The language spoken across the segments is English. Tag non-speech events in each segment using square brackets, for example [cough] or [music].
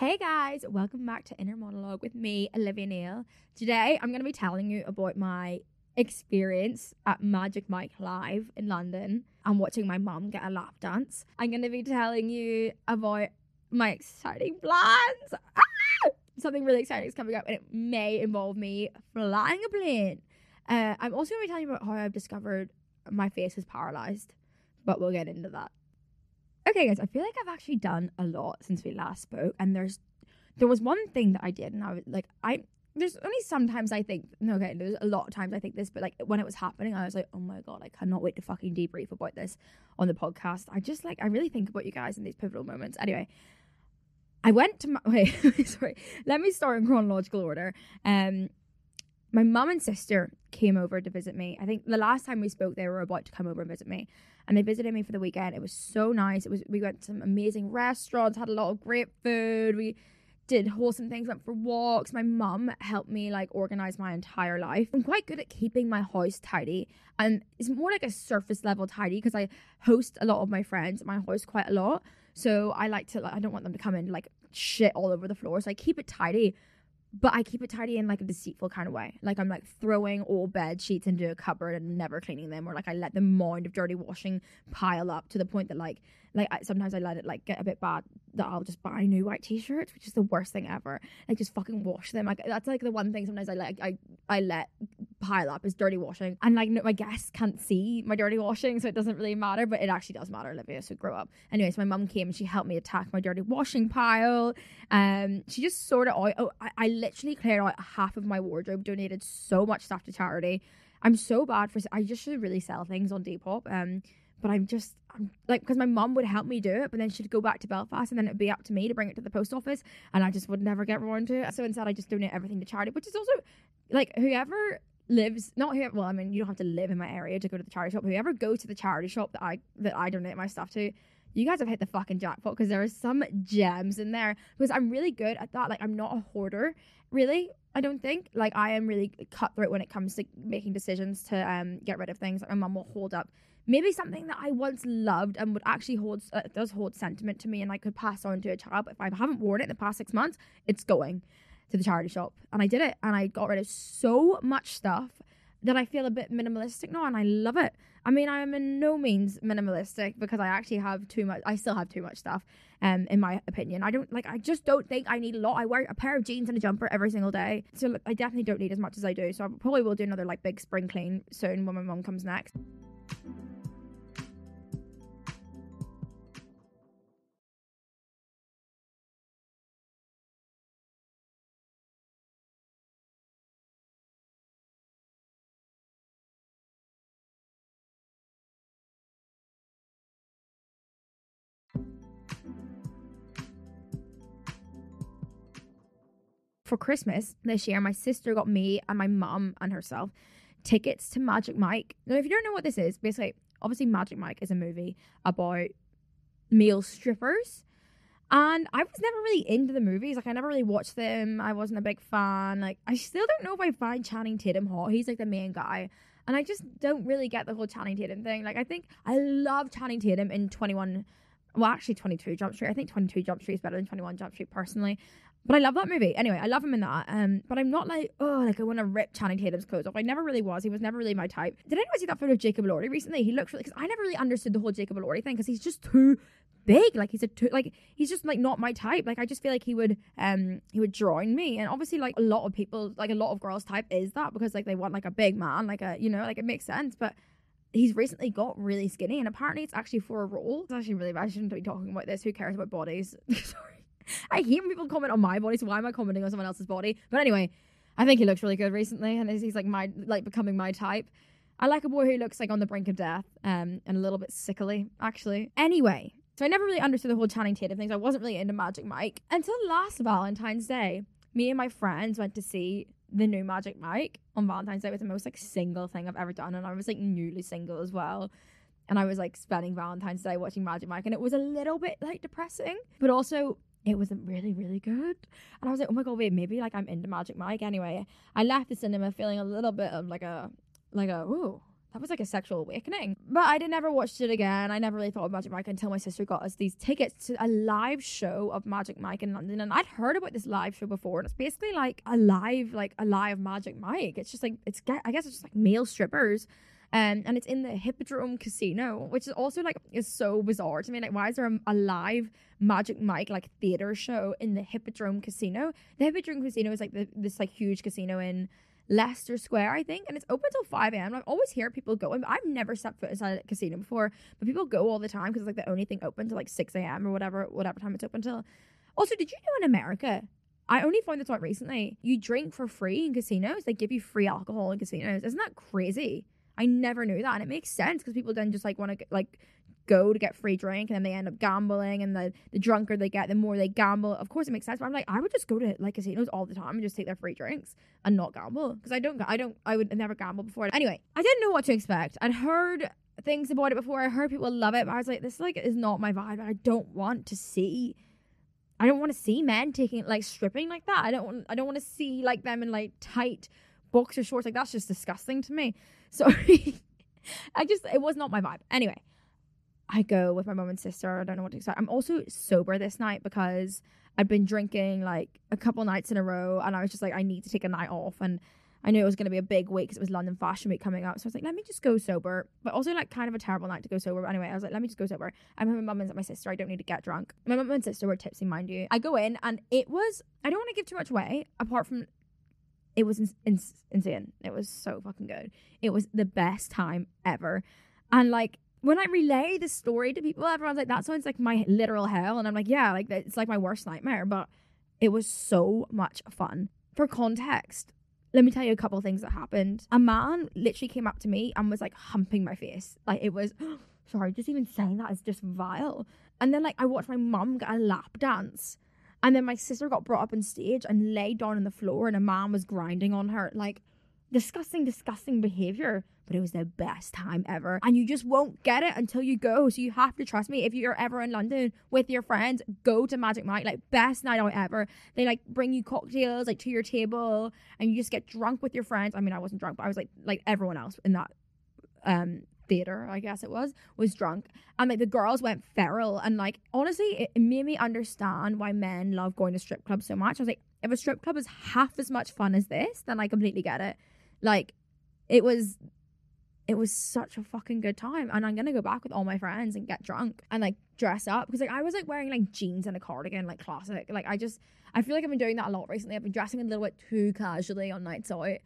Hey guys, welcome back to Inner Monologue with me, Olivia Neale. Today I'm going to be telling you about my experience at Magic Mike Live in London and watching my mum get a lap dance. I'm going to be telling you about my exciting plans. Ah! Something really exciting is coming up and it may involve me flying a plane. Uh, I'm also going to be telling you about how I've discovered my face is paralyzed, but we'll get into that. Okay, guys, I feel like I've actually done a lot since we last spoke, and there's there was one thing that I did, and I was like, I there's only sometimes I think no, okay, there's a lot of times I think this, but like when it was happening, I was like, oh my god, I cannot wait to fucking debrief about this on the podcast. I just like I really think about you guys in these pivotal moments. Anyway, I went to my [laughs] wait, [laughs] sorry, let me start in chronological order. Um, my mum and sister came over to visit me. I think the last time we spoke, they were about to come over and visit me, and they visited me for the weekend. It was so nice. It was we went to some amazing restaurants, had a lot of great food. We did wholesome things, went for walks. My mum helped me like organize my entire life. I'm quite good at keeping my house tidy, and it's more like a surface level tidy because I host a lot of my friends at my house quite a lot. So I like to like I don't want them to come in like shit all over the floor. So I keep it tidy but I keep it tidy in like a deceitful kind of way. Like I'm like throwing all bed sheets into a cupboard and never cleaning them, or like I let the mound of dirty washing pile up to the point that like like I, sometimes I let it like get a bit bad that I'll just buy new white t-shirts, which is the worst thing ever. Like just fucking wash them. Like that's like the one thing sometimes I like I I let pile up is dirty washing, and like no, my guests can't see my dirty washing, so it doesn't really matter. But it actually does matter, Olivia. So grow up. Anyways, my mum came and she helped me attack my dirty washing pile. Um, she just sorted out. Oh, I, I literally cleared out half of my wardrobe. Donated so much stuff to charity. I'm so bad for. I just should really sell things on Depop. Um but I'm just I'm like because my mom would help me do it, but then she'd go back to Belfast and then it'd be up to me to bring it to the post office, and I just would never get around to it. So instead, I just donate everything to charity, which is also like whoever lives not here. Well, I mean, you don't have to live in my area to go to the charity shop. Whoever goes to the charity shop that I that I donate my stuff to, you guys have hit the fucking jackpot because there are some gems in there. Because I'm really good at that. Like I'm not a hoarder, really. I don't think like I am really cutthroat when it comes to making decisions to um get rid of things. Like my mum will hold up maybe something that I once loved and would actually hold uh, does hold sentiment to me and I could pass on to a child. But if I haven't worn it in the past six months, it's going to the charity shop, and I did it, and I got rid of so much stuff that I feel a bit minimalistic now, and I love it. I mean, I am in no means minimalistic because I actually have too much. I still have too much stuff. Um, in my opinion, I don't like. I just don't think I need a lot. I wear a pair of jeans and a jumper every single day, so I definitely don't need as much as I do. So I probably will do another like big spring clean soon when my mom comes next. For Christmas this year, my sister got me and my mum and herself tickets to Magic Mike. Now, if you don't know what this is, basically, obviously, Magic Mike is a movie about male strippers. And I was never really into the movies. Like, I never really watched them. I wasn't a big fan. Like, I still don't know if I find Channing Tatum hot. He's like the main guy. And I just don't really get the whole Channing Tatum thing. Like, I think I love Channing Tatum in 21 well, actually 22 Jump Street. I think 22 Jump Street is better than 21 Jump Street personally. But I love that movie. Anyway, I love him in that. Um, but I'm not like, oh, like I want to rip Channing Tatum's clothes off. I never really was. He was never really my type. Did anyone see that photo of Jacob Elordi recently? He looks really, because I never really understood the whole Jacob Elordi thing because he's just too big. Like he's a too, like he's just like not my type. Like I just feel like he would um he would drown me. And obviously like a lot of people, like a lot of girls type is that because like they want like a big man, like a you know, like it makes sense. But he's recently got really skinny and apparently it's actually for a role. It's actually really bad. I shouldn't be talking about this. Who cares about bodies? [laughs] Sorry. I hate when people comment on my body, so why am I commenting on someone else's body? But anyway, I think he looks really good recently, and he's like my like becoming my type. I like a boy who looks like on the brink of death, um, and a little bit sickly, actually. Anyway, so I never really understood the whole Channing Tatum things. I wasn't really into Magic Mike until last Valentine's Day. Me and my friends went to see the new Magic Mike on Valentine's Day. It was the most like single thing I've ever done, and I was like newly single as well. And I was like spending Valentine's Day watching Magic Mike, and it was a little bit like depressing, but also it wasn't really, really good. And I was like, oh my god, wait, maybe like I'm into Magic Mike. Anyway, I left the cinema feeling a little bit of like a like a ooh, that was like a sexual awakening. But I did never watched it again. I never really thought of Magic Mike until my sister got us these tickets to a live show of Magic Mike in London. And I'd heard about this live show before, and it's basically like a live, like a live Magic Mike. It's just like it's I guess it's just like male strippers. Um, and it's in the Hippodrome Casino, which is also like is so bizarre to me. Like, why is there a, a live Magic Mike like theater show in the Hippodrome Casino? The Hippodrome Casino is like the, this like huge casino in Leicester Square, I think, and it's open till 5 a.m. I always hear people going, I've never stepped foot inside a casino before, but people go all the time because it's like the only thing open till like 6 a.m. or whatever, whatever time it's open till. Also, did you know in America, I only found this out recently, you drink for free in casinos? They give you free alcohol in casinos. Isn't that crazy? I never knew that, and it makes sense because people then just like want to like go to get free drink and then they end up gambling and the, the drunker they get the more they gamble. Of course it makes sense but i'm like i would just go to like casinos all the time and just take their free drinks and not gamble because i don't i don't i would never gamble before. Anyway i didn't know what to expect. I'd heard things about it before i heard people love it but i was like this like is not my vibe i don't want to see i don't want to see men taking like stripping like that. I don't want i don't want to see like them in like tight boxer shorts. Like that's just disgusting to me [laughs] so I just it was not my vibe. Anyway, I go with my mom and sister. I don't know what to expect. I'm also sober this night because I'd been drinking like a couple nights in a row, and I was just like, I need to take a night off. And I knew it was going to be a big week because it was London Fashion Week coming up. So I was like, let me just go sober. But also like kind of a terrible night to go sober. But anyway, I was like, let me just go sober. I'm with my mum and my sister. I don't need to get drunk. My mum and sister were tipsy, mind you. I go in and it was. I don't want to give too much away. Apart from it was in- in- insane. It was so fucking good. It was the best time ever. And like when I relay the story to people, everyone's like, that sounds like my literal hell. And I'm like, yeah, like it's like my worst nightmare. But it was so much fun. For context, let me tell you a couple things that happened. A man literally came up to me and was like humping my face. Like it was, [gasps] sorry, just even saying that is just vile. And then like I watched my mum get a lap dance and then my sister got brought up on stage and laid down on the floor, and a man was grinding on her. Like, disgusting, disgusting behavior. But it was the best time ever. And you just won't get it until you go. So you have to trust me. If you're ever in London with your friends, go to Magic Mike. Like, best night out ever. They like bring you cocktails like to your table and you just get drunk with your friends. I mean, I wasn't drunk, but I was like like everyone else in that um theater, I guess it was, was drunk. And like the girls went feral. And like, honestly, it, made me understand why men love going to strip clubs so much. I was like, if a strip club is half as much fun as this, then I completely get it. Like, it was it was such a fucking good time and i'm gonna go back with all my friends and get drunk and like dress up because like i was like wearing like jeans and a cardigan like classic like i just i feel like i've been doing that a lot recently i've been dressing a little bit too casually on nights out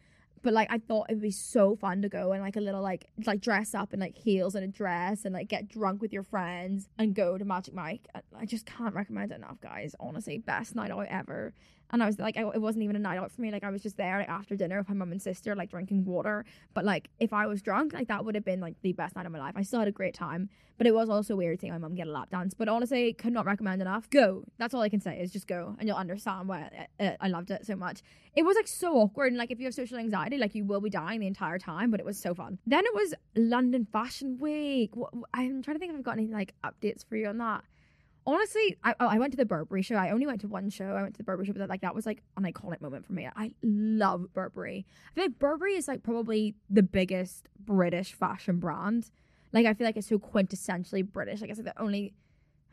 but like I thought it would be so fun to go and like a little like like dress up in like heels and a dress and like get drunk with your friends and go to Magic Mike. I just can't recommend it enough, guys. Honestly, best night out ever. And I was like, I, it wasn't even a night out for me. Like I was just there like after dinner with my mum and sister, like drinking water. But like if I was drunk, like that would have been like the best night of my life. I still had a great time, but it was also weird seeing my mum get a lap dance. But honestly, could not recommend enough. Go. That's all I can say is just go, and you'll understand why I, I, I loved it so much. It was like so awkward, and like if you have social anxiety, like you will be dying the entire time. But it was so fun. Then it was London Fashion Week. I'm trying to think if I've got any like updates for you on that honestly, I oh, I went to the Burberry show. I only went to one show. I went to the Burberry show, but that, like that was like an iconic moment for me. I love Burberry. I feel like Burberry is like probably the biggest British fashion brand. Like I feel like it's so quintessentially British. Like it's like the only.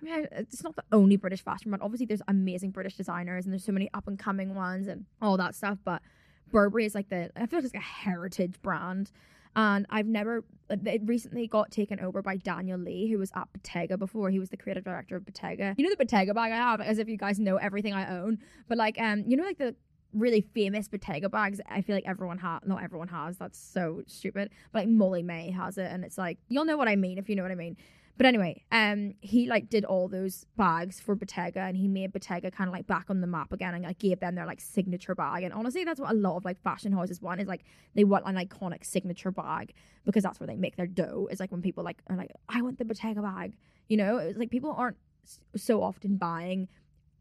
I mean, it's not the only British fashion brand. Obviously, there's amazing British designers, and there's so many up and coming ones, and all that stuff. But Burberry is like the. I feel like it's like a heritage brand and I've never. It recently got taken over by Daniel Lee, who was at Bottega before. He was the creative director of Bottega. You know the Bottega bag I have, as if you guys know everything I own. But like, um, you know, like the really famous Bottega bags. I feel like everyone has, not everyone has. That's so stupid. But like Molly-Mae has it, and it's like you'll know what I mean if you know what I mean. But anyway, um, he like did all those bags for Bottega, and he made Bottega kind of like back on the map again, and like gave them their like signature bag. And honestly, that's what a lot of like fashion houses want is like they want an iconic signature bag because that's where they make their dough. Is like when people like are like, I want the Bottega bag, you know. It's like people aren't so often buying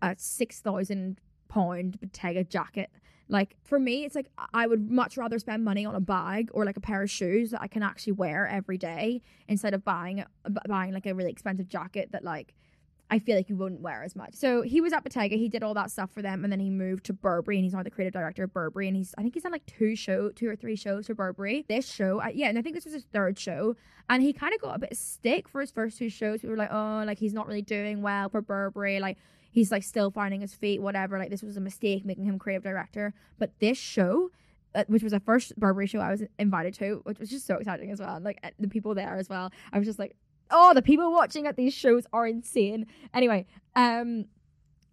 a six thousand pound Bottega jacket like for me, it's like I would much rather spend money on a bag or like a pair of shoes that I can actually wear every day instead of buying buying like a really expensive jacket that like I feel like you wouldn't wear as much. So he was at Bottega, he did all that stuff for them, and then he moved to Burberry, and he's now the creative director of Burberry, and he's I think he's done like two show, two or three shows for Burberry. This show, yeah, and I think this was his third show, and he kind of got a bit of stick for his first two shows. We were like, oh, like he's not really doing well for Burberry, like he's like still finding his feet, whatever. Like this was a mistake making him creative director, but this show uh, which was the first Burberry show I was invited to, which was just so exciting as well. Like the people there as well. I was just like, oh, the people watching at these shows are insane. Anyway, um,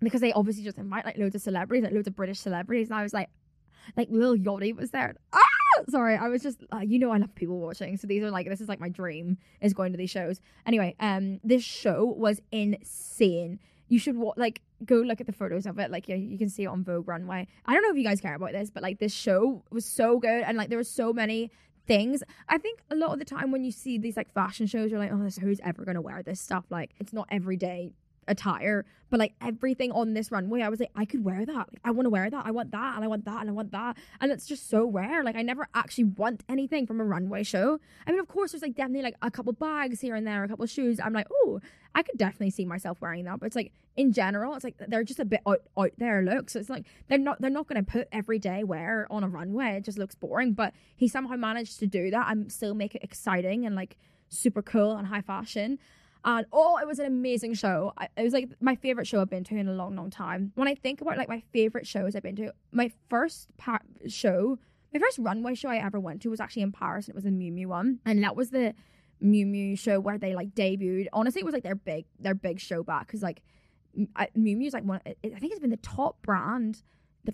because they obviously just invite like loads of celebrities, like loads of British celebrities, and I was like, like Lil Yachty was there. Ah, sorry, I was just, uh, you know, I love people watching, so these are like, this is like my dream is going to these shows. Anyway, um, this show was insane. You should wa- like go look at the photos of it. Like, yeah, you can see it on Vogue Runway. I don't know if you guys care about this, but like this show was so good, and like there were so many things. I think a lot of the time when you see these like fashion shows, you're like, oh, who's ever gonna wear this stuff? Like, it's not everyday attire, but like everything on this runway, I was like, I could wear that. Like, I want to wear that. I want that, and I want that, and I want that. And it's just so rare. Like, I never actually want anything from a runway show. I mean, of course, there's like definitely like a couple bags here and there, a couple shoes. I'm like, oh, I could definitely see myself wearing that. But it's like in general, it's like they're just a bit out, out there look. So it's like they're not they're not going to put everyday wear on a runway. It just looks boring. But he somehow managed to do that and still make it exciting and like super cool and high fashion. And oh, it was an amazing show. I, it was like my favorite show I've been to in a long, long time. When I think about like my favorite shows I've been to, my first show, my first runway show I ever went to was actually in Paris, and it was the Miu Miu one, and that was the Miu Miu show where they like debuted. Honestly, it was like their big, their big show back because like Miu Miu is like one. I think it's been the top brand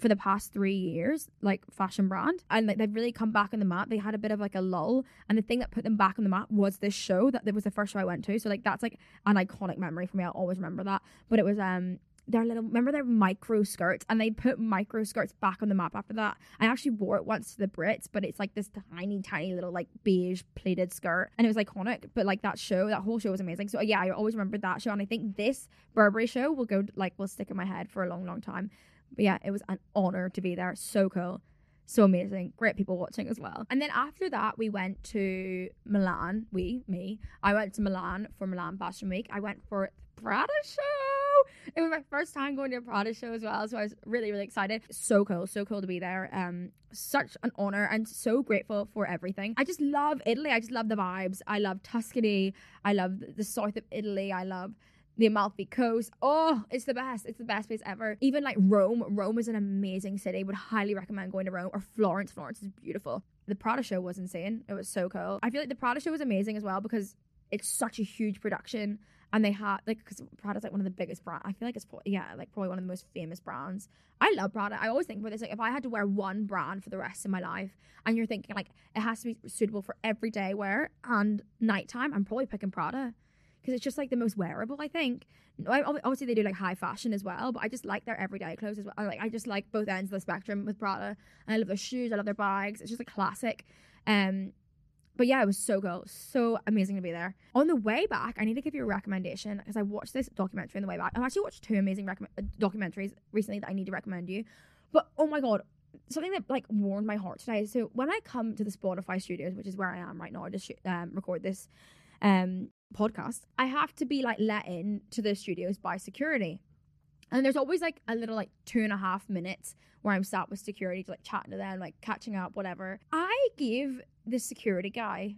for the past three years, like fashion brand, and like they've really come back on the map. They had a bit of like a lull, and the thing that put them back on the map was this show that was the first show I went to. So like that's like an iconic memory for me. I'll always remember that. But it was um their little remember their micro skirts? And they put micro skirts back on the map after that. I actually wore it once to the brits but it's like this tiny tiny little like beige pleated skirt. And it was iconic. But like that show that whole show was amazing. So yeah i always remember that show. And i think this burberry show will go like will stick in my head for a long long time but yeah, it was an honor to be there. So cool. So amazing. Great people watching as well. And then after that, we went to Milan. We, me. I went to Milan for Milan Fashion Week. I went for the Prada show. It was my first time going to a Prada show as well. So I was really, really excited. So cool. So cool to be there. Um, such an honor and so grateful for everything. I just love Italy. I just love the vibes. I love Tuscany. I love the south of Italy. I love the Amalfi Coast. Oh, it's the best. It's the best place ever. Even like Rome. Rome is an amazing city. Would highly recommend going to Rome or Florence. Florence is beautiful. The Prada show was insane. It was so cool. I feel like the Prada show was amazing as well because it's such a huge production and they had like because Prada's like one of the biggest brands. I feel like it's probably, yeah, like probably one of the most famous brands. I love Prada. I always think about this like if I had to wear one brand for the rest of my life, and you're thinking like it has to be suitable for everyday wear and nighttime, I'm probably picking Prada because it's just like the most wearable. I think. Obviously, they do like high fashion as well, but I just like their everyday clothes as well. I like I just like both ends of the spectrum with Prada. I love their shoes. I love their bags. It's just a classic. Um, but yeah, it was so cool, so amazing to be there. On the way back, I need to give you a recommendation because I watched this documentary on the way back. I've actually watched two amazing rec- uh, documentaries recently that I need to recommend you. But oh my god, something that like warmed my heart today. So when I come to the Spotify studios, which is where I am right now, I just um, record this um podcast, I have to be like let in to the studios by security. And there's always like a little like two and a half minutes where I'm sat with security, like chatting to them, like catching up, whatever. I gave the security guy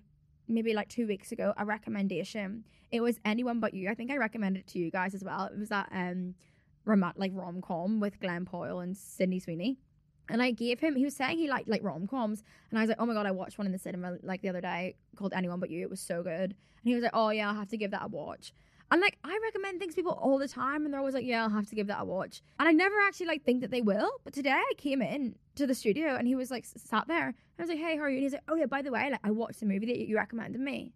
maybe like two weeks ago a recommendation. It was anyone but you. I think I recommended it to you guys as well. It was that um rom- like rom com with Glen Powell and Sydney Sweeney. And I gave him, he was saying he liked like rom coms. And I was like, oh my God, I watched one in the cinema like the other day called Anyone But You. It was so good. And he was like, oh yeah, I'll have to give that a watch. And like, I recommend things people all the time. And they're always like, yeah, I'll have to give that a watch. And I never actually like think that they will. But today I came in to the studio and he was like sat there. And I was like, hey, how are you? And he's like, oh yeah, by the way, like I watched the movie that you recommended me.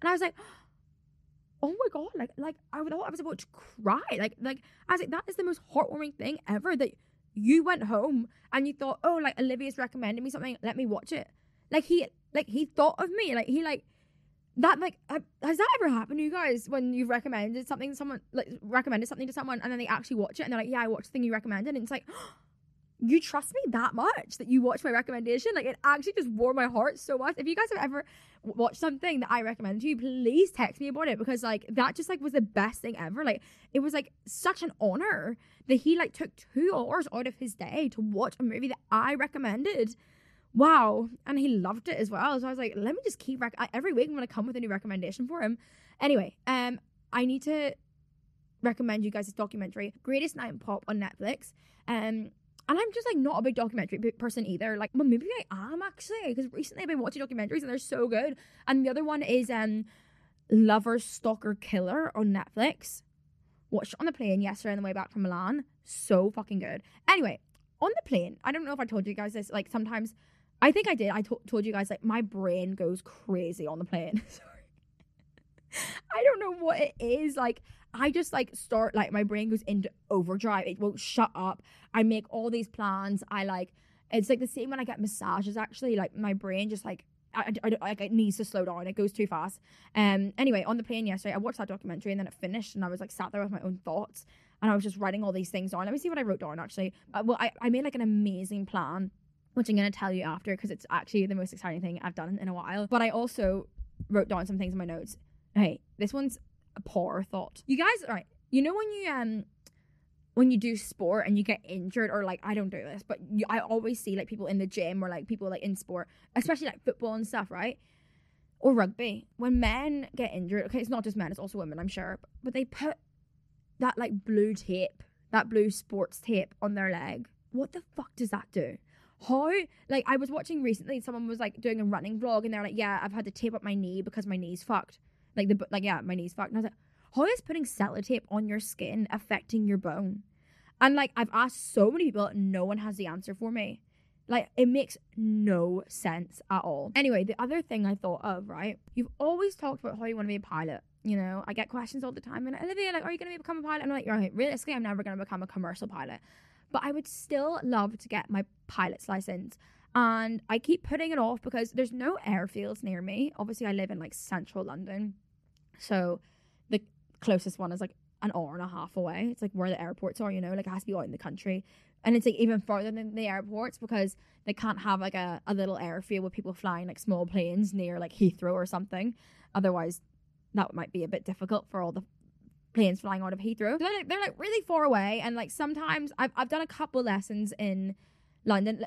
And I was like, [gasps] oh my god like like i thought i was about to cry like like i was like that is the most heartwarming thing ever that you went home and you thought, oh, like Olivia's recommended me something, let me watch it. Like he, like he thought of me, like he, like that, like has that ever happened to you guys when you've recommended something, someone like recommended something to someone and then they actually watch it and they're like, yeah, I watched the thing you recommended, and it's like. You trust me that much that you watch my recommendation. Like it actually just warmed my heart so much. If you guys have ever watched something that I recommended to you, please text me about it because like that just like was the best thing ever. Like it was like such an honor that he like took two hours out of his day to watch a movie that I recommended. Wow, and he loved it as well. So I was like, let me just keep rec- every week I'm gonna come with a new recommendation for him. Anyway, um, I need to recommend you guys this documentary, Greatest Night in Pop on Netflix. Um, and I'm just like not a big documentary person either. Like, well, maybe I am actually because recently I've been watching documentaries and they're so good. And the other one is um, Lover Stalker Killer on Netflix. Watched on the plane yesterday on the way back from Milan. So fucking good. Anyway, on the plane, I don't know if I told you guys this. Like sometimes, I think I did. I to- told you guys like my brain goes crazy on the plane. [laughs] Sorry. I don't know what it is. Like I just like start like my brain goes into overdrive. It won't shut up. I make all these plans. I like it's like the same when I get massages. Actually, like my brain just like I, I, I, like it needs to slow down. It goes too fast. Um. Anyway, on the plane yesterday, I watched that documentary and then it finished, and I was like sat there with my own thoughts, and I was just writing all these things down. Let me see what I wrote down. Actually, uh, well, I I made like an amazing plan, which I'm gonna tell you after because it's actually the most exciting thing I've done in a while. But I also wrote down some things in my notes. Hey, this one's poor thought. You guys, all right? You know when you um when you do sport and you get injured or like I don't do this, but you, I always see like people in the gym or like people like in sport, especially like football and stuff, right? Or rugby. When men get injured, okay, it's not just men, it's also women, I'm sure, but they put that like blue tape, that blue sports tape on their leg. What the fuck does that do? How like I was watching recently, someone was like doing a running vlog and they're like, Yeah, I've had to tape up my knee because my knee's fucked. Like the like yeah, my knee's fucked. And I was like, how is putting sellotape on your skin affecting your bone? And like I've asked so many people, and no one has the answer for me. Like it makes no sense at all. Anyway, the other thing I thought of, right? You've always talked about how you want to be a pilot. You know, I get questions all the time, and Olivia, like, are you going to become a pilot? I'm like, right, realistically, I'm never going to become a commercial pilot, but I would still love to get my pilot's license. And I keep putting it off because there's no airfields near me. Obviously, I live in like central London, so the closest one is like an hour and a half away. It's like where the airports are, you know, like it has to be out in the country. And it's like even further than the airports because they can't have like a, a little airfield with people flying like small planes near like Heathrow or something. Otherwise, that might be a bit difficult for all the planes flying out of Heathrow. They're like, they're like really far away. And like sometimes I've, I've done a couple lessons in London.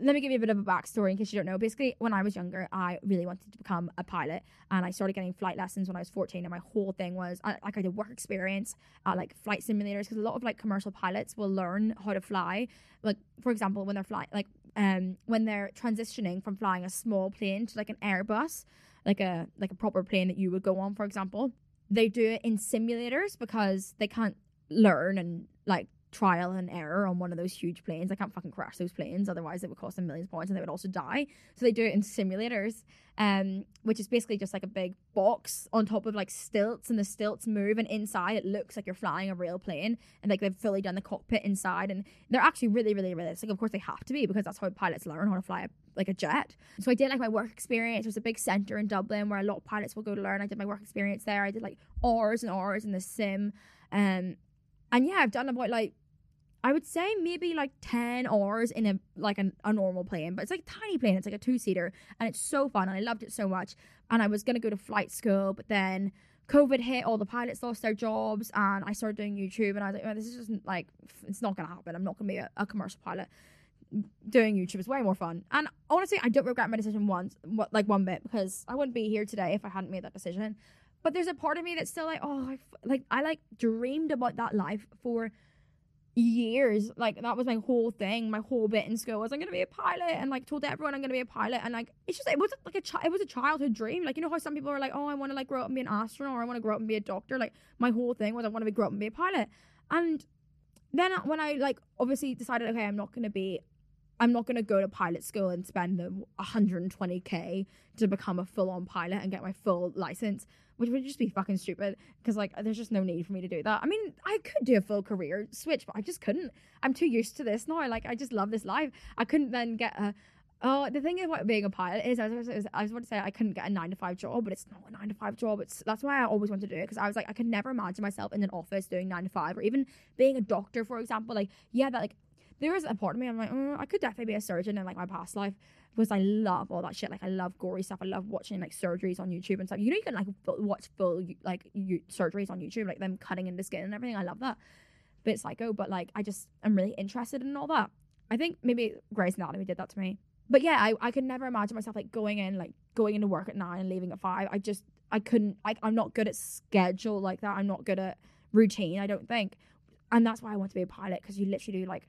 Let me give you a bit of a backstory in case you don't know. Basically, when I was younger, I really wanted to become a pilot, and I started getting flight lessons when I was 14. And my whole thing was I, like I did work experience at like flight simulators because a lot of like commercial pilots will learn how to fly. Like for example, when they're flying, like um, when they're transitioning from flying a small plane to like an Airbus, like a like a proper plane that you would go on, for example, they do it in simulators because they can't learn and like trial and error on one of those huge planes. I can't fucking crash those planes, otherwise it would cost them millions of pounds and they would also die. So they do it in simulators, um, which is basically just like a big box on top of like stilts, and the stilts move, and inside it looks like you're flying a real plane, and like they've fully done the cockpit inside, and they're actually really, really realistic. Of course, they have to be because that's how pilots learn how to fly a, like a jet. So I did like my work experience. There's a big center in Dublin where a lot of pilots will go to learn. I did my work experience there. I did like hours and hours in the sim, um, and yeah, I've done about like I would say maybe like 10 hours in a like a, a normal plane, but it's like a tiny plane. It's like a two seater and it's so fun and I loved it so much. And I was going to go to flight school, but then COVID hit, all the pilots lost their jobs, and I started doing YouTube. And I was like, oh, this is just like, it's not going to happen. I'm not going to be a, a, commercial pilot. Doing YouTube is way more fun. And honestly, I don't regret my decision once, like one bit, because I wouldn't be here today if I hadn't made that decision. But there's a part of me that's still like, oh, I, like, I like dreamed about that life for years. Like that was my whole thing, my whole bit in school was I'm gonna be a pilot, and like told everyone I'm gonna be a pilot, and like it's just it was like a chi- it was a childhood dream. Like you know how some people are like, oh, I want to like grow up and be an astronaut, or I want to grow up and be a doctor. Like my whole thing was I want to grow up and be a pilot, and then when I like obviously decided, okay, I'm not gonna be. I'm not going to go to pilot school and spend the 120k to become a full on pilot and get my full license which would just be fucking stupid because like there's just no need for me to do that. I mean, I could do a full career switch, but I just couldn't. I'm too used to this now. Like I just love this life. I couldn't then get a. Oh, the thing about being a pilot is, I was, I was, about to say I couldn't get a nine to five job, but it's not a nine to five job. It's that's why I always wanted to do it because I was like I could never imagine myself in an office doing nine to five or even being a doctor, for example. Like yeah, that like there is a part of me I'm like, oh, I could definitely be a surgeon in like my past life because I love all that shit. Like I love gory stuff. I love watching like surgeries on YouTube and stuff. You know, you can like watch full like you, surgeries on YouTube, like them cutting into skin and everything. I love that. Bit psycho, but like I just am really interested in all that. I think maybe Grey's Anatomy did that to me. But yeah, I, I could never imagine myself like going in like going into work at nine and leaving at five. I just I couldn't like I'm not good at schedule like that. I'm not good at routine, I don't think. And that's why I want to be a pilot because you literally do like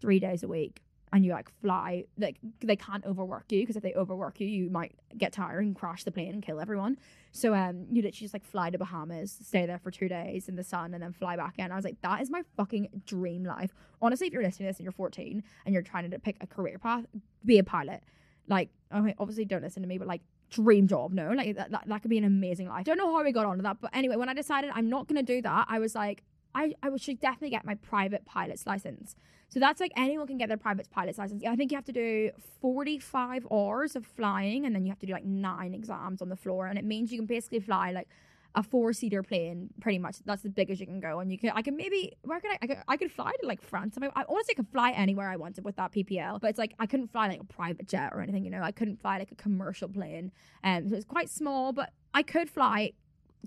three days a week and you like fly like they can't overwork you because if they overwork you you might get tired and crash the plane and kill everyone. So um you literally just like fly to bahamas stay there for two days in the sun and then fly back in. I was like that is my fucking dream life. Honestly if you're listening to this and you're 14 and you're trying to pick a career path be a pilot. Like okay, obviously don't listen to me but like dream job no? Like that, that, that could be an amazing life. Don't know how we got onto that but anyway when i decided i'm not to do that i was like I, I should definitely get my private pilot's license. So that's like anyone can get their private pilot's license. I think you have to do 45 hours of flying and then you have to do like nine exams on the floor. And it means you can basically fly like a four seater plane, pretty much. That's as big as you can go. And you can, I can maybe, where could I, I could, I could fly to like France. I, mean, I honestly could fly anywhere I wanted with that PPL, but it's like I couldn't fly like a private jet or anything, you know, I couldn't fly like a commercial plane. Um, so it's quite small, but I could fly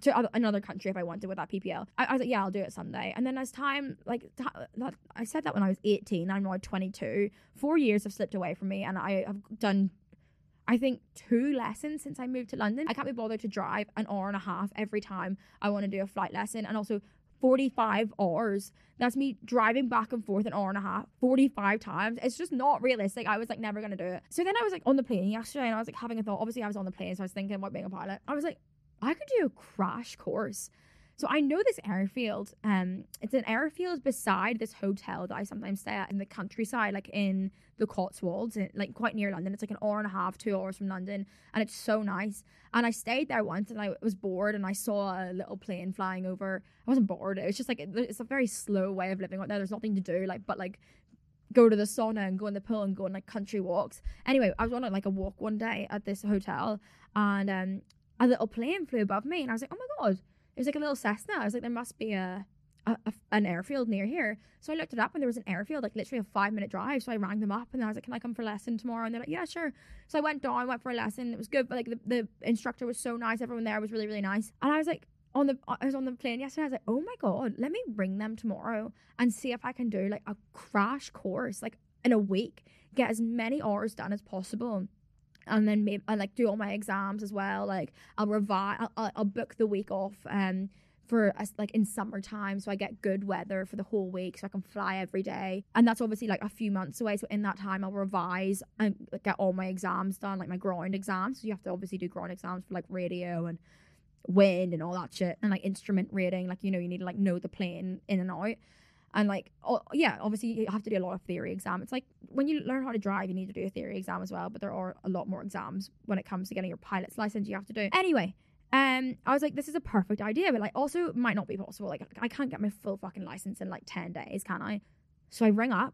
to other, another country if I wanted with that PPL. I, I, was like, yeah, I'll do it someday. And then as time, like, t- that, I said that when I was 18, I'm now 22. Four years have slipped away from me, and I have done, I think, two lessons since I moved to London. I can't be bothered to drive an hour and a half every time I want to do a flight lesson, and also 45 hours. That's me driving back and forth an hour and a half, 45 times. It's just not realistic. I was like, never gonna do it. So then I was like on the plane yesterday and I was like having a thought. Obviously, I was on the plane, so I was thinking about being a pilot. I was like, I could do a crash course. So I know this airfield. Um, it's an airfield beside this hotel that I sometimes stay at in the countryside, like in the Cotswolds, like quite near London. It's like an hour and a half, two hours from London, and it's so nice. And I stayed there once, and I was bored, and I saw a little plane flying over. I wasn't bored. It was just like it's a very slow way of living out there. There's nothing to do, like but like go to the sauna and go in the pool and go on like country walks. Anyway, I was on like a walk one day at this hotel, and um, a little plane flew above me, and I was like, oh my god, it was like a little Cessna. I was like, there must be a, a, a, an airfield near here. So I looked it up, and there was an airfield, like literally a five minute drive. So I rang them up, and I was like, can I come for a lesson tomorrow? And they're like, yeah, sure. So I went down, went for a lesson. It was good, but like the, the instructor was so nice. Everyone there was really really nice, and I was like. On the, I was on the plane yesterday. I was like, "Oh my god, let me ring them tomorrow and see if I can do like a crash course, like in a week, get as many hours done as possible." And then maybe I like do all my exams as well. Like I'll revise, I'll, I'll book the week off um for us like in summertime, so I get good weather for the whole week, so I can fly every day. And that's obviously like a few months away. So in that time, I'll revise and get all my exams done, like my ground exams. So you have to obviously do ground exams for like radio and wind and all that shit, and like instrument rating. Like you know, you need to like know the plane in and out. And like, oh, yeah, obviously you have to do a lot of theory exam. It's like when you learn how to drive, you need to do a theory exam as well. But there are a lot more exams when it comes to getting your pilot's license. You have to do anyway. Um, I was like, this is a perfect idea, but like also might not be possible. Like I can't get my full fucking license in like ten days, can I? So I ring up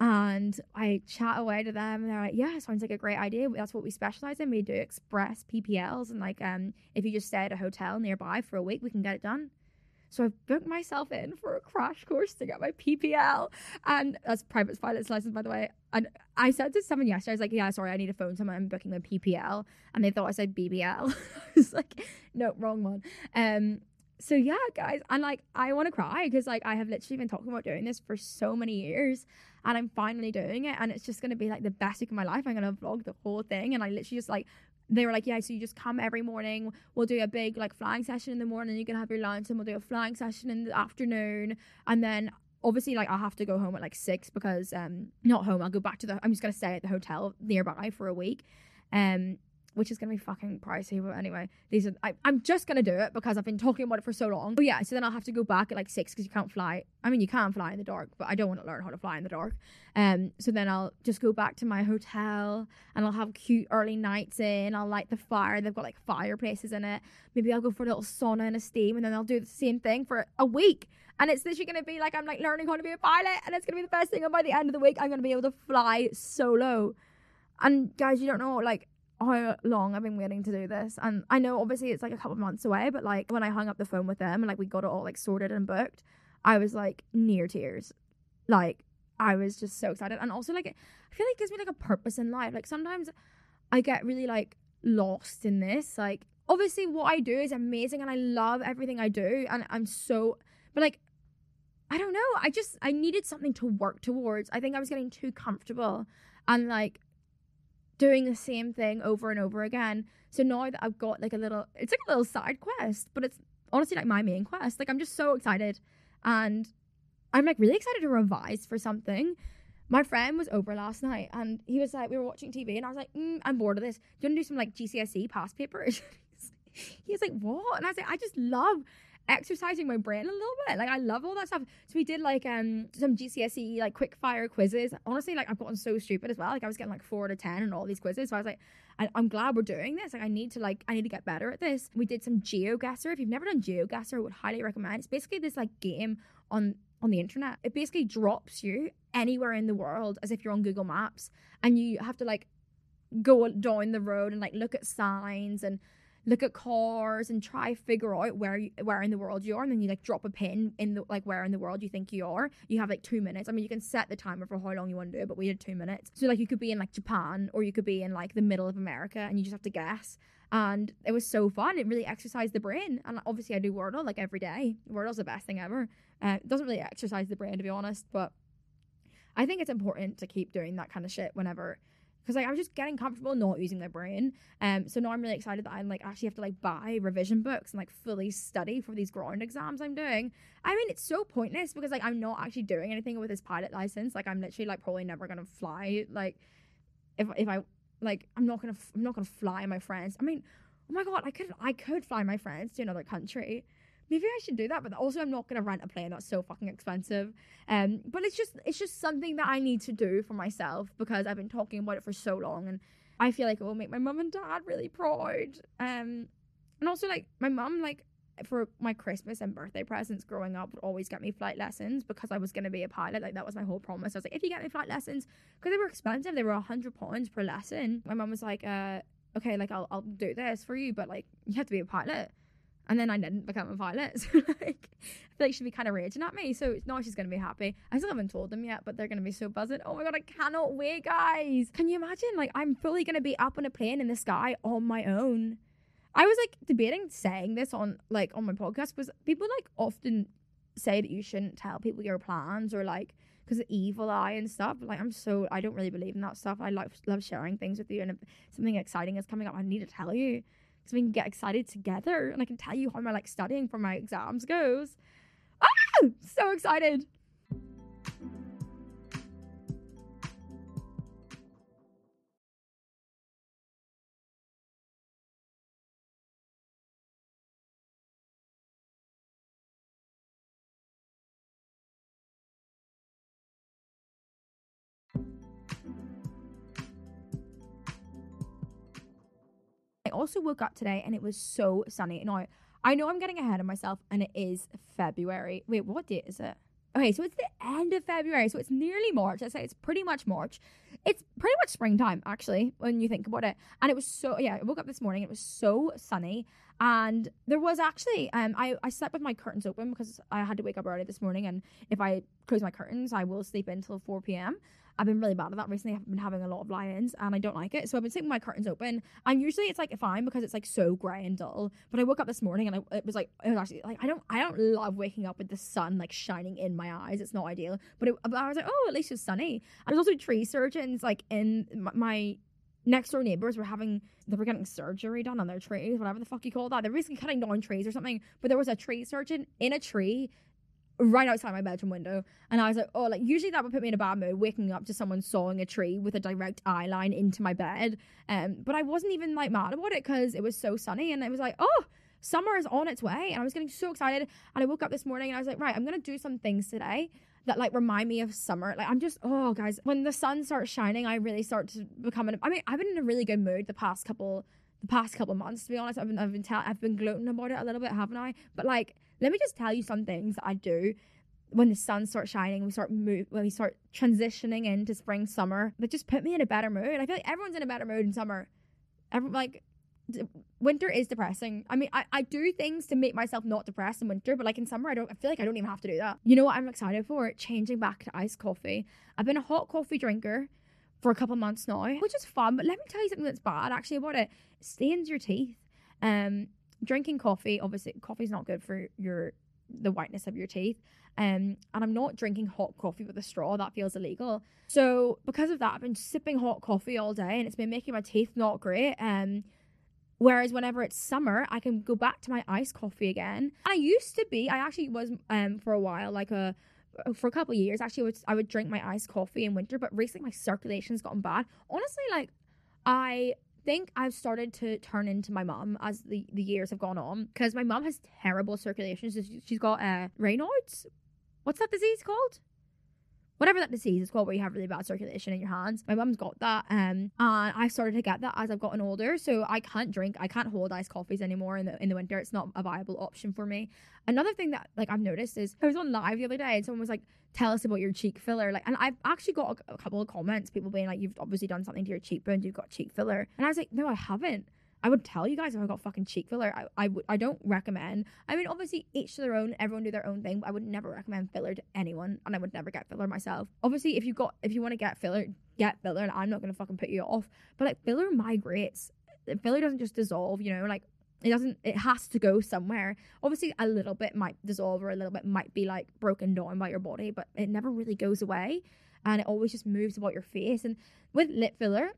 and I chat away to them, and they're like, "Yeah, sounds like a great idea. That's what we specialize in. We do express PPLs, and like, um, if you just stay at a hotel nearby for a week, we can get it done." So I've booked myself in for a crash course to get my PPL. And that's private pilot's license, by the way. And I said to someone yesterday, I was like, yeah, sorry, I need to phone someone. I'm booking my PPL. And they thought I said BBL. [laughs] I was like, no, wrong one. Um, so yeah, guys, and like I want to cry because like I have literally been talking about doing this for so many years, and I'm finally doing it, and it's just gonna be like the best week of my life. I'm gonna vlog the whole thing, and I literally just like they were like, yeah, so you just come every morning. We'll do a big like flying session in the morning. You can have your lunch, and we'll do a flying session in the afternoon, and then obviously like I'll have to go home at like six because um not home. I'll go back to the. I'm just gonna stay at the hotel nearby for a week, um which is gonna be fucking pricey. But anyway, these are I, am just gonna do it because I've been talking about it for so long. Oh yeah, so then I'll have to go back at like six because you can't fly. I mean, you can fly in the dark, but I don't want to learn how to fly in the dark. Um, so then I'll just go back to my hotel and I'll have cute early nights in. I'll light the fire. They've got like fireplaces in it. Maybe I'll go for a little sauna and a steam, and then I'll do the same thing for a week. And it's literally gonna be like I'm like learning how to be a pilot, and it's gonna be the best thing. And by the end of the week, I'm gonna be able to fly solo. And guys, you don't know like how long I've been waiting to do this. And I know obviously it's like a couple months away, but like when I hung up the phone with them and like we got it all like sorted and booked, I was like near tears. Like I was just so excited. And also like I feel like it gives me like a purpose in life. Like sometimes I get really like lost in this. Like obviously what I do is amazing and I love everything I do and I'm so but like I don't know. I just I needed something to work towards. I think I was getting too comfortable and like doing the same thing over and over again. So now that I've got like a little it's like a little side quest, but it's honestly like my main quest. Like I'm just so excited and I'm like really excited to revise for something. My friend was over last night and he was like, we were watching TV and I was like, mm, I'm bored of this. Do you want to do some like GCSE past papers? [laughs] he was like, what? And I was like, I just love exercising my brain a little bit. Like I love all that stuff. So we did like um some GCSE like quick fire quizzes. Honestly, like I've gotten so stupid as well. Like I was getting like four out of ten and all these quizzes. So I was like, I- I'm glad we're doing this. Like I need to like I need to get better at this. We did some GeoGuessr. If you've never done GeoGuessr, I would highly recommend. It's basically this like game on on the internet. It basically drops you anywhere in the world as if you're on Google Maps and you have to like go down the road and like look at signs and look at cars and try figure out where you, where in the world you are and then you like drop a pin in the like where in the world you think you are. You have like two minutes. I mean you can set the timer for how long you want to do it but we did two minutes. So like you could be in like japan or you could be in like the middle of america and you just have to guess. And it was so fun. It really exercised the brain. And obviously i do wordle like every day. Wordle's the best thing ever. Uh, it doesn't really exercise the brain to be honest but i think it's important to keep doing that kind of shit whenever because like I was just getting comfortable not using my brain. Um, so now I'm really excited that I'm like actually have to like buy revision books and like fully study for these ground exams I'm doing. I mean, it's so pointless because like I'm not actually doing anything with this pilot license. Like I'm literally like probably never gonna fly. Like if if I like I'm not gonna I'm not gonna fly my friends. I mean, oh my god, I could I could fly my friends to another country maybe I should do that. But also, I'm not gonna rent a plane. That's so fucking expensive. Um, but it's just it's just something that I need to do for myself because I've been talking about it for so long, and I feel like it will make my mum and dad really proud. Um, and also like my mum like for my Christmas and birthday presents growing up would always get me flight lessons because I was going to be a pilot. Like that was my whole promise. I was like, if you get me flight lessons, because they were expensive, they were a hundred pounds per lesson. My mum was like, uh, okay, like I'll I'll do this for you, but like you have to be a pilot. And then I didn't become a pilot. [laughs] So like I feel like she'd be kind of raging at me. So now she's gonna be happy. I still haven't told them yet, but they're gonna be so buzzing. Oh my god, I cannot wait, guys. Can you imagine? Like I'm fully gonna be up on a plane in the sky on my own. I was like debating saying this on like on my podcast because people like often say that you shouldn't tell people your plans or like because of evil eye and stuff. Like I'm so I don't really believe in that stuff. I love love sharing things with you, and if something exciting is coming up, I need to tell you so we can get excited together and I can tell you how my like studying for my exams goes. Ah! So excited. I also woke up today and it was so sunny. Now, I know I'm getting ahead of myself and it is February. Wait, what date is it? Okay, so it's the end of February, so it's nearly March. I say it's pretty much March. It's pretty much springtime, actually, when you think about it. And it was so yeah, I woke up this morning, it was so sunny. And there was actually um I, I slept with my curtains open because I had to wake up early this morning and if I close my curtains I will sleep until four PM. I've been really bad at that recently. I've been having a lot of lie-ins and I don't like it. So I've been sleeping with my curtains open. And usually it's like fine because it's like so grey and dull. But I woke up this morning and I, it was like it was actually like I don't I don't love waking up with the sun like shining in my eyes. It's not ideal. But, it, but I was like oh at least it's sunny. And there's also tree surgeons like in my, my next door neighbors were having they were getting surgery done on their trees, whatever the fuck you call that. They're basically cutting down trees or something. But there was a tree surgeon in a tree right outside my bedroom window. And I was like, oh, like usually that would put me in a bad mood, waking up to someone sawing a tree with a direct eye line into my bed. Um, but I wasn't even like mad about it because it was so sunny and it was like, oh, summer is on its way. And I was getting so excited. And I woke up this morning and I was like, right, I'm gonna do some things today that like remind me of summer. Like I'm just, oh guys, when the sun starts shining, I really start to become an I mean, I've been in a really good mood the past couple the past couple months, to be honest. I've been I've been tell, I've been gloating about it a little bit, haven't I? But like let me just tell you some things that I do when the sun starts shining, we start move when we start transitioning into spring, summer, that just put me in a better mood. I feel like everyone's in a better mood in summer. Every like d- winter is depressing. I mean, I, I do things to make myself not depressed in winter, but like in summer, I don't. I feel like I don't even have to do that. You know what? I'm excited for changing back to iced coffee. I've been a hot coffee drinker for a couple months now, which is fun. But let me tell you something that's bad actually about it. It stains your teeth. Um, drinking coffee, obviously, coffee's not good for your the whiteness of your teeth. Um, and I'm not drinking hot coffee with a straw. That feels illegal. So because of that, I've been sipping hot coffee all day, and it's been making my teeth not great. Um, whereas whenever it's summer, I can go back to my iced coffee again. I used to be. I actually was um for a while like a for a couple of years actually I would, I would drink my iced coffee in winter but recently my circulation's gotten bad honestly like i think i've started to turn into my mom as the, the years have gone on because my mom has terrible circulation she's, got uh raynaud's what's that disease called whatever that disease is called where you have really bad circulation in your hands. My mum's got that. Um and I started to get that as I've gotten older. So I can't drink, I can't hold iced coffees anymore in the in the winter. It's not a viable option for me. Another thing that like I've noticed is I was on live the other day and someone was like, tell us about your cheek filler. Like and I've actually got a, a couple of comments, people being like, You've obviously done something to your cheekbones, you've got cheek filler. And I was like, No, I haven't. I would tell you guys if I got fucking cheek filler. I would. I don't recommend. I mean, obviously, each to their own. Everyone do their own thing. But I would never recommend filler to anyone, and I would never get filler myself. Obviously, if you got if you want to get filler, get filler, and I'm not gonna fucking put you off. But like filler migrates. Filler doesn't just dissolve. You know, like it doesn't. It has to go somewhere. Obviously, a little bit might dissolve, or a little bit might be like broken down by your body, but it never really goes away, and it always just moves about your face. And with lip filler,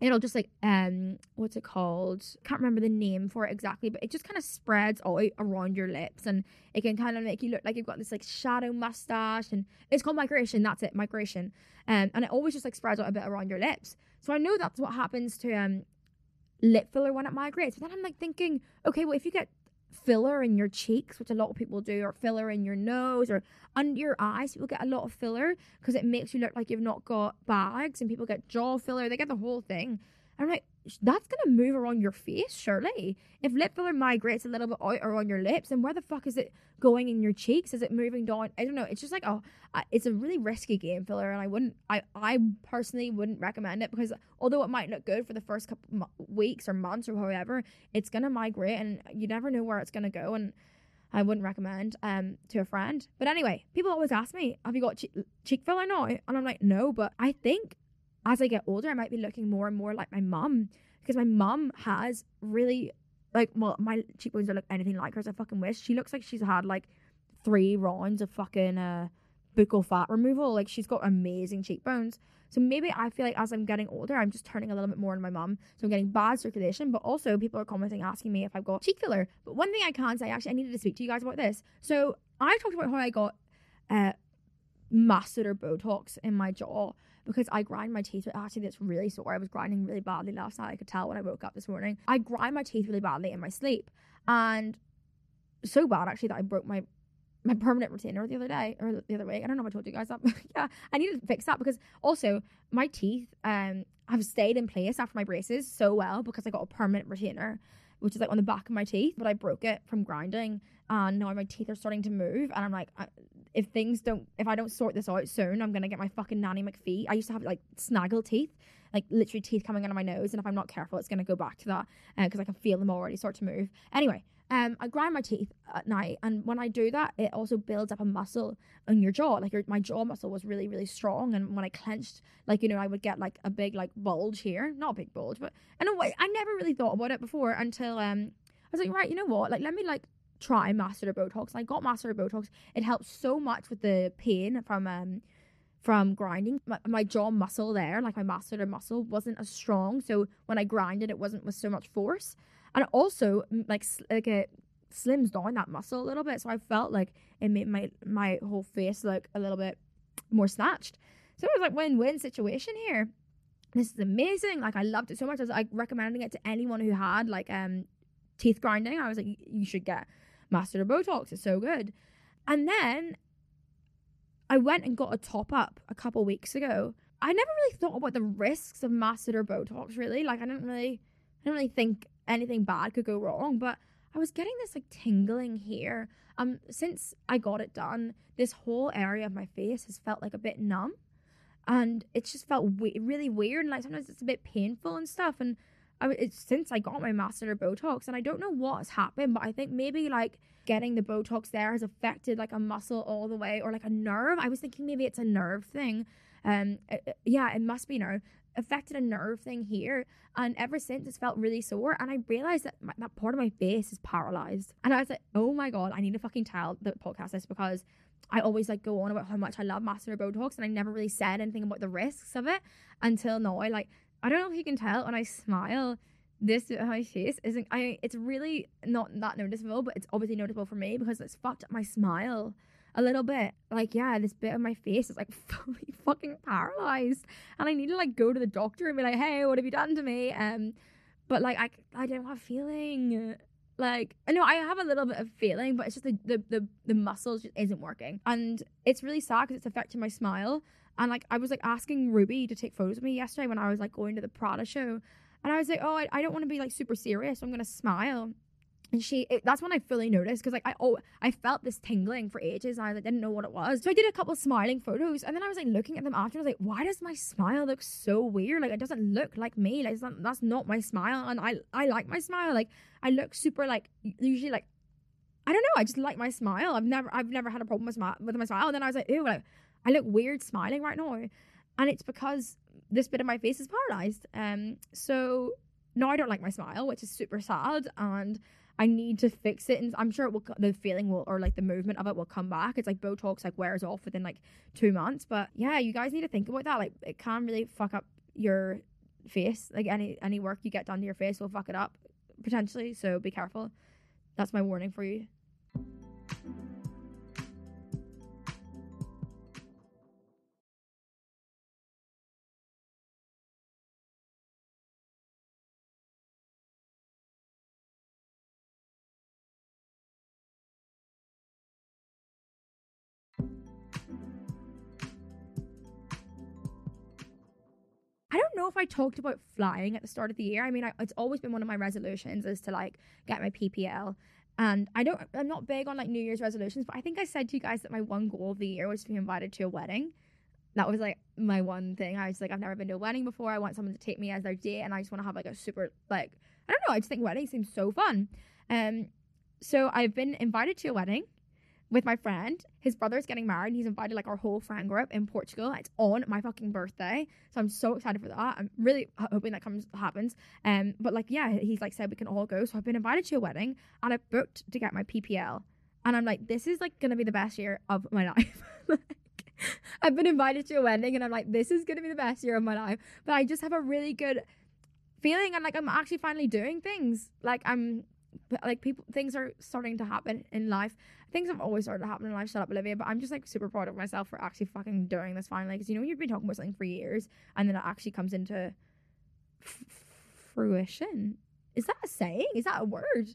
it'll just like um what's it called? Can't remember the name for it exactly but it just kind of spreads all around your lips and it can kind of make you look like you've got this like shadow mustache and it's called migration that's it migration. Um, and it always just like spreads out a bit around your lips. So i know that's what happens to um lip filler when it migrates but then i'm like thinking okay well if you get filler in your cheeks, which a lot of people do, or filler in your nose or under your eyes. People get a lot of filler because it makes you look like you've not got bags, and people get jaw filler. They get the whole thing. I'm like, that's gonna move around your face, surely. If lip filler migrates a little bit out around your lips, then where the fuck is it going in your cheeks? Is it moving down? I don't know. It's just like, oh, it's a really risky game filler, and I wouldn't, I, I personally wouldn't recommend it because although it might look good for the first couple weeks or months or however, it's gonna migrate, and you never know where it's gonna go, and I wouldn't recommend um to a friend. But anyway, people always ask me, "Have you got che- cheek filler now?" And I'm like, "No," but I think as I get older, I might be looking more and more like my mum because my mum has really like well, my cheekbones don't look anything like hers. I fucking wish she looks like she's had like three rounds of fucking uh buccal fat removal. Like she's got amazing cheekbones. So maybe I feel like as I'm getting older, I'm just turning a little bit more into my mum. So I'm getting bad circulation, but also people are commenting asking me if I've got cheek filler. But one thing I can say, actually, I needed to speak to you guys about this. So I talked about how I got uh masseter Botox in my jaw because I grind my teeth. Actually, that's really sore. I was grinding really badly last night. I could tell when I woke up this morning. I grind my teeth really badly in my sleep, and so bad actually that I broke my my permanent retainer the other day or the other week. I don't know if I told you guys that, [laughs] yeah, I needed to fix that because also my teeth um have stayed in place after my braces so well because I got a permanent retainer, which is like on the back of my teeth, but I broke it from grinding, and now my teeth are starting to move, and I'm like, if things don't, if I don't sort this out soon, I'm gonna get my fucking nanny McPhee. I used to have like snaggle teeth, like literally teeth coming out of my nose, and if I'm not careful, it's gonna go back to that because uh, I can feel them already start to move. Anyway, um, I grind my teeth at night, and when I do that, it also builds up a muscle in your jaw. Like your, my jaw muscle was really, really strong, and when I clenched, like you know, I would get like a big like bulge here, not a big bulge, but in a way, I never really thought about it before until um, I was like, right, you know what, like let me like try masseter Botox. I got masseter Botox. It helped so much with the pain from um from grinding. My, my jaw muscle there, like my masseter muscle, wasn't as strong. So when I grinded, it wasn't with so much force and also like like it slims down that muscle a little bit. So I felt like it made my my whole face look a little bit more snatched. So it was like win win situation here. This is amazing. Like I loved it so much. I was like recommending it to anyone who had like um teeth grinding. I was like, you should get Masseter Botox. It's so good. And then I went and got a top up a couple weeks ago. I never really thought about the risks of Master Masseter Botox. Really, like I didn't really, I didn't really think anything bad could go wrong. But I was getting this like tingling here. Um, since I got it done, this whole area of my face has felt like a bit numb, and it just felt we- really weird. And like sometimes it's a bit painful and stuff. And I, it's since I got my masseter Botox, and I don't know what's happened, but I think maybe like getting the Botox there has affected like a muscle all the way, or like a nerve. I was thinking maybe it's a nerve thing. Um, it- it- yeah, it must be nerve affected a nerve thing here, and ever since it's felt really sore. And I realized that my, that part of my face is paralyzed, and I was like, oh my god, I need to fucking tell the podcast this because. I always like go on about how much I love masseter Botox, and I never really said anything about the risks of it until now. Like I don't know if you can tell when I smile, this bit my face isn't. I it's really not that noticeable, but it's obviously noticeable for me because it's fucked up my smile a little bit. Like yeah, this bit of my face is like [laughs] fully fucking paralyzed, and I need to like go to the doctor and be like, hey, what have you done to me? Um, but like I I don't have feeling. Like I know I have a little bit of feeling, but it's just the the the, the muscles just isn't working, and it's really sad because it's affecting my smile. And like I was like asking Ruby to take photos of me yesterday when I was like going to the Prada show, and I was like, oh, I, I don't want to be like super serious. So I'm gonna smile. And she, it, that's when I fully noticed because like I oh I felt this tingling for ages and I like, didn't know what it was. So I did a couple smiling photos and then I was like looking at them after. I was like, why does my smile look so weird? Like it doesn't look like me. Like not, that's not my smile. And I I like my smile. Like I look super like usually like I don't know. I just like my smile. I've never I've never had a problem with my with my smile. And then I was like, ew, like I look weird smiling right now, and it's because this bit of my face is paralyzed. Um, so now I don't like my smile, which is super sad, and I need to fix it. And I'm sure it will. The feeling will, or like the movement of it, will come back. It's like Botox, like wears off within like two months. But yeah, you guys need to think about that. Like it can really fuck up your face. Like any any work you get done to your face will fuck it up potentially. So be careful. That's my warning for you. Know if I talked about flying at the start of the year. I mean, I, it's always been one of my resolutions is to like get my PPL. And I don't, I'm not big on like New Year's resolutions, but I think I said to you guys that my one goal of the year was to be invited to a wedding. That was like my one thing. I was like, I've never been to a wedding before. I want someone to take me as their date, and I just want to have like a super like I don't know. I just think weddings seem so fun. Um, so I've been invited to a wedding with my friend. His brother's getting married. He's invited like our whole friend group in Portugal. It's on my fucking birthday, so I'm so excited for that. I'm really hoping that comes happens. Um, but like yeah, he's like said we can all go. So I've been invited to a wedding, and I booked to get my PPL. And I'm like, this is like gonna be the best year of my [laughs] life. like, I've been invited to a wedding, and I'm like, this is gonna be the best year of my life. But I just have a really good feeling, and like I'm actually finally doing things. Like I'm like people things are starting to happen in life. Things have always started to happen in life shut up olivia but i'm just like super proud of myself for actually fucking doing this finally because you know you've been talking about something for years and then it actually comes into f- fruition. Is that a saying? Is that a word?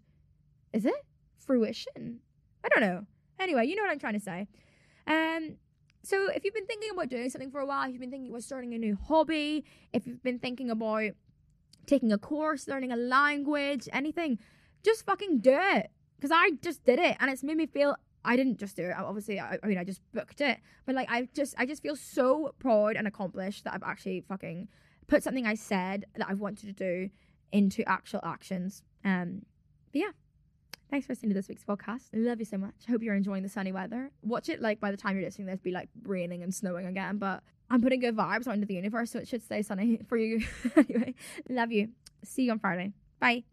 Is it? Fruition? I don't know. Anyway you know what i'm trying to say. Um so if you've been thinking about doing something for a while if you've been thinking about starting a new hobby if you've been thinking about taking a course learning a language anything just fucking do it. Because I just did it and it's made me feel I didn't just do it obviously I, I mean I just booked it but like I just I just feel so proud and accomplished that I've actually fucking put something I said that I've wanted to do into actual actions. Um but yeah. Thanks for listening to this week's podcast. Love you so much. I hope you're enjoying the sunny weather. Watch it like by the time you're listening this be like raining and snowing again but I'm putting good vibes out into the universe so it should stay sunny [laughs] for you [laughs] anyway. Love you. See you on Friday. Bye